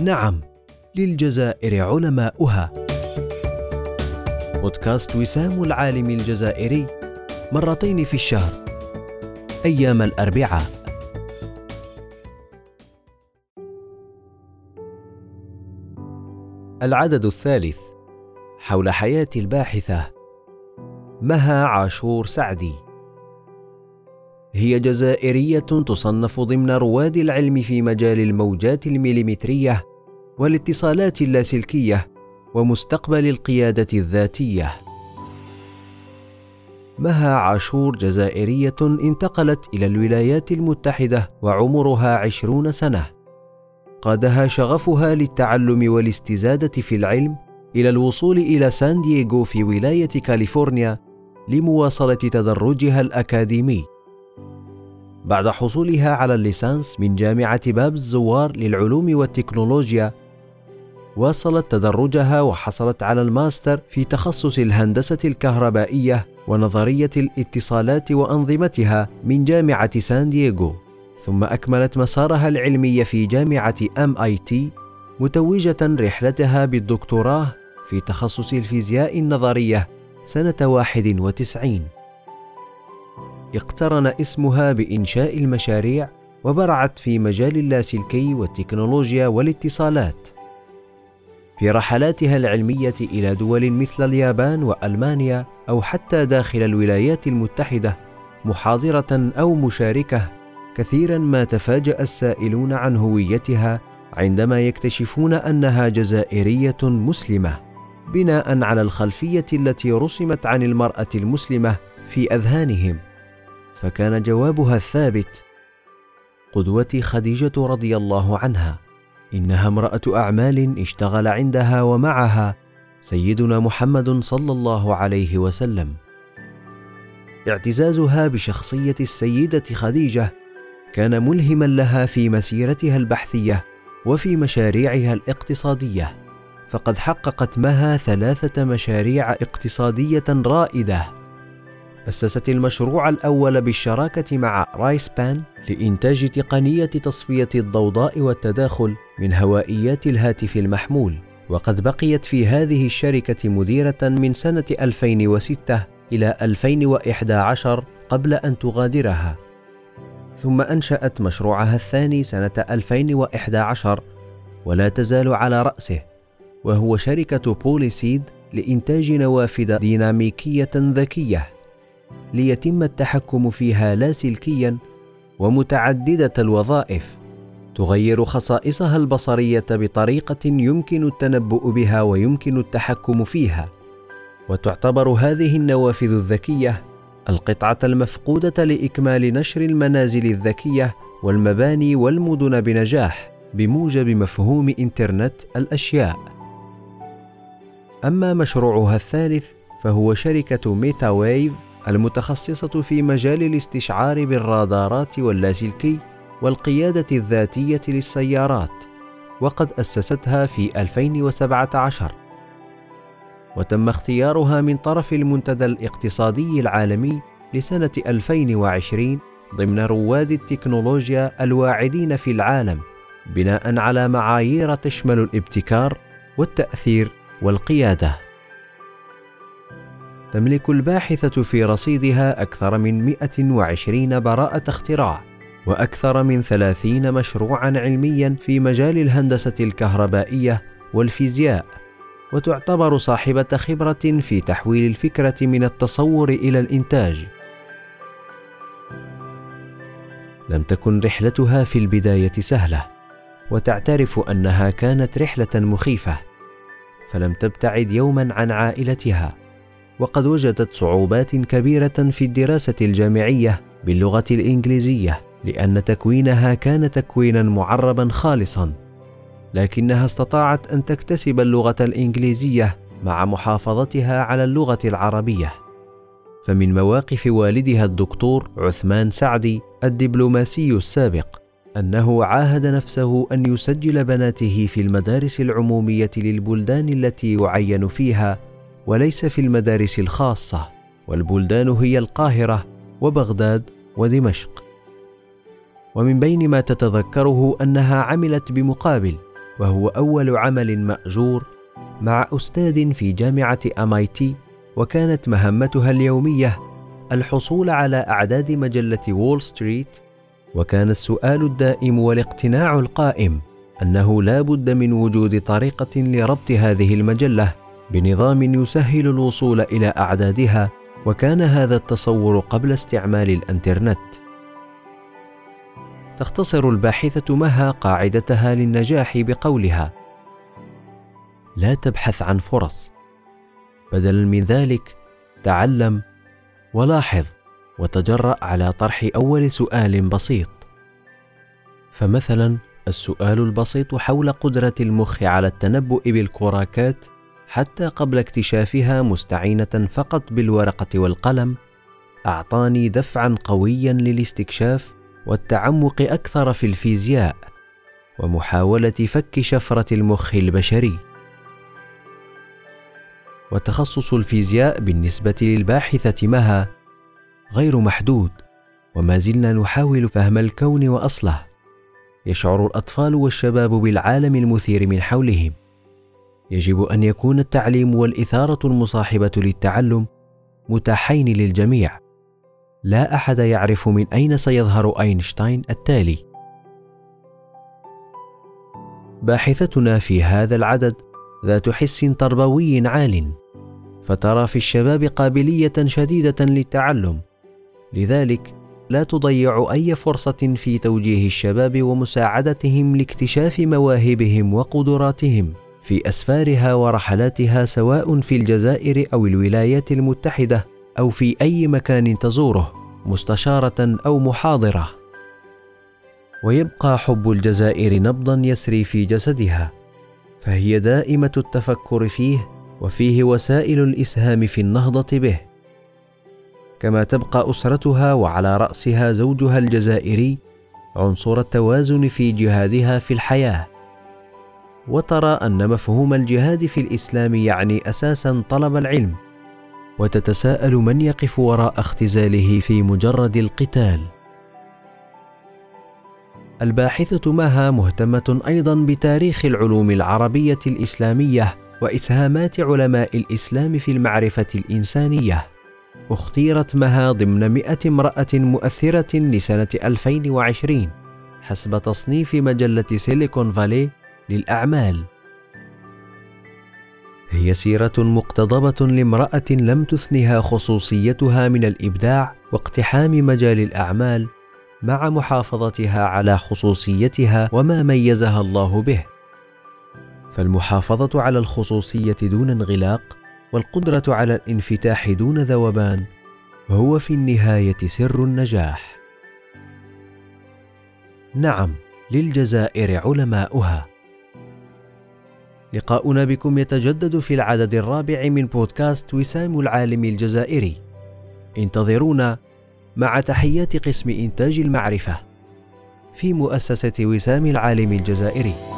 نعم للجزائر علماؤها. بودكاست وسام العالم الجزائري مرتين في الشهر أيام الأربعاء. العدد الثالث حول حياة الباحثة مها عاشور سعدي. هي جزائرية تصنف ضمن رواد العلم في مجال الموجات الميليمترية والاتصالات اللاسلكية ومستقبل القيادة الذاتية. مها عاشور جزائرية انتقلت إلى الولايات المتحدة وعمرها عشرون سنة. قادها شغفها للتعلم والاستزادة في العلم إلى الوصول إلى سان دييغو في ولاية كاليفورنيا لمواصلة تدرجها الأكاديمي. بعد حصولها على الليسانس من جامعة باب الزوار للعلوم والتكنولوجيا واصلت تدرجها وحصلت على الماستر في تخصص الهندسة الكهربائية ونظرية الاتصالات وأنظمتها من جامعة سان دييغو ثم أكملت مسارها العلمي في جامعة MIT متوجة رحلتها بالدكتوراه في تخصص الفيزياء النظرية سنة 91 اقترن اسمها بإنشاء المشاريع وبرعت في مجال اللاسلكي والتكنولوجيا والاتصالات. في رحلاتها العلمية إلى دول مثل اليابان وألمانيا أو حتى داخل الولايات المتحدة محاضرة أو مشاركة كثيرا ما تفاجأ السائلون عن هويتها عندما يكتشفون أنها جزائرية مسلمة بناء على الخلفية التي رسمت عن المرأة المسلمة في أذهانهم. فكان جوابها الثابت قدوتي خديجة رضي الله عنها إنها امرأة أعمال اشتغل عندها ومعها سيدنا محمد صلى الله عليه وسلم. اعتزازها بشخصية السيدة خديجة كان ملهما لها في مسيرتها البحثية وفي مشاريعها الاقتصادية فقد حققت مها ثلاثة مشاريع اقتصادية رائدة. أسست المشروع الأول بالشراكة مع رايس بان لإنتاج تقنية تصفية الضوضاء والتداخل من هوائيات الهاتف المحمول وقد بقيت في هذه الشركة مديرة من سنة 2006 إلى 2011 قبل أن تغادرها. ثم أنشأت مشروعها الثاني سنة 2011 ولا تزال على رأسه وهو شركة بوليسيد لإنتاج نوافذ ديناميكية ذكية ليتم التحكم فيها لاسلكيا ومتعددة الوظائف. تغير خصائصها البصرية بطريقة يمكن التنبؤ بها ويمكن التحكم فيها. وتعتبر هذه النوافذ الذكية القطعة المفقودة لإكمال نشر المنازل الذكية والمباني والمدن بنجاح بموجب مفهوم إنترنت الأشياء. أما مشروعها الثالث فهو شركة ميتا ويف المتخصصة في مجال الاستشعار بالرادارات واللاسلكي والقيادة الذاتية للسيارات وقد أسستها في 2017 وتم اختيارها من طرف المنتدى الاقتصادي العالمي لسنة 2020 ضمن رواد التكنولوجيا الواعدين في العالم بناء على معايير تشمل الابتكار والتأثير والقيادة. تملك الباحثة في رصيدها أكثر من 120 براءة اختراع. وأكثر من 30 مشروعا علميا في مجال الهندسة الكهربائية والفيزياء. وتعتبر صاحبة خبرة في تحويل الفكرة من التصور إلى الإنتاج. لم تكن رحلتها في البداية سهلة وتعترف أنها كانت رحلة مخيفة فلم تبتعد يوما عن عائلتها. وقد وجدت صعوبات كبيرة في الدراسة الجامعية باللغة الإنجليزية. لأن تكوينها كان تكوينا معربا خالصا لكنها استطاعت أن تكتسب اللغة الإنجليزية مع محافظتها على اللغة العربية. فمن مواقف والدها الدكتور عثمان سعدي الدبلوماسي السابق أنه عاهد نفسه أن يسجل بناته في المدارس العمومية للبلدان التي يعين فيها وليس في المدارس الخاصة والبلدان هي القاهرة وبغداد ودمشق. ومن بين ما تتذكره أنها عملت بمقابل وهو أول عمل مأجور مع أستاذ في جامعة MIT وكانت مهمتها اليومية الحصول على أعداد مجلة وول ستريت وكان السؤال الدائم والاقتناع القائم أنه لا بد من وجود طريقة لربط هذه المجلة بنظام يسهل الوصول إلى أعدادها وكان هذا التصور قبل استعمال الإنترنت. تختصر الباحثة مها قاعدتها للنجاح بقولها. لا تبحث عن فرص. بدلا من ذلك تعلم ولاحظ وتجرأ على طرح أول سؤال بسيط. فمثلا السؤال البسيط حول قدرة المخ على التنبؤ بالكراكات حتى قبل اكتشافها مستعينة فقط بالورقة والقلم أعطاني دفعا قويا للاستكشاف والتعمق أكثر في الفيزياء ومحاولة فك شفرة المخ البشري. وتخصص الفيزياء بالنسبة للباحثة مها غير محدود وما زلنا نحاول فهم الكون وأصله. يشعر الأطفال والشباب بالعالم المثير من حولهم. يجب أن يكون التعليم والإثارة المصاحبة للتعلم متاحين للجميع. لا أحد يعرف من أين سيظهر أينشتاين التالي. باحثتنا في هذا العدد ذات حس تربوي عال فترى في الشباب قابلية شديدة للتعلم. لذلك لا تضيع أي فرصة في توجيه الشباب ومساعدتهم لاكتشاف مواهبهم وقدراتهم في أسفارها ورحلاتها سواء في الجزائر أو الولايات المتحدة. أو في أي مكان تزوره مستشارة أو محاضرة. ويبقى حب الجزائر نبضا يسري في جسدها فهي دائمة التفكر فيه وفيه وسائل الإسهام في النهضة به. كما تبقى أسرتها وعلى رأسها زوجها الجزائري عنصر التوازن في جهادها في الحياة. وترى أن مفهوم الجهاد في الإسلام يعني أساسا طلب العلم. وتتساءل من يقف وراء اختزاله في مجرد القتال. الباحثة مها مهتمة أيضا بتاريخ العلوم العربية الإسلامية وإسهامات علماء الإسلام في المعرفة الإنسانية. اختيرت مها ضمن مئة امرأة مؤثرة لسنة 2020 حسب تصنيف مجلة سيليكون فالي للأعمال. هي سيرة مقتضبة لامرأة لم تثنها خصوصيتها من الإبداع واقتحام مجال الأعمال مع محافظتها على خصوصيتها وما ميزها الله به فالمحافظة على الخصوصية دون انغلاق والقدرة على الانفتاح دون ذوبان هو في النهاية سر النجاح. نعم، للجزائر علماؤها. لقاؤنا بكم يتجدد في العدد الرابع من بودكاست وسام العالم الجزائري. انتظرونا مع تحيات قسم إنتاج المعرفة في مؤسسة وسام العالم الجزائري.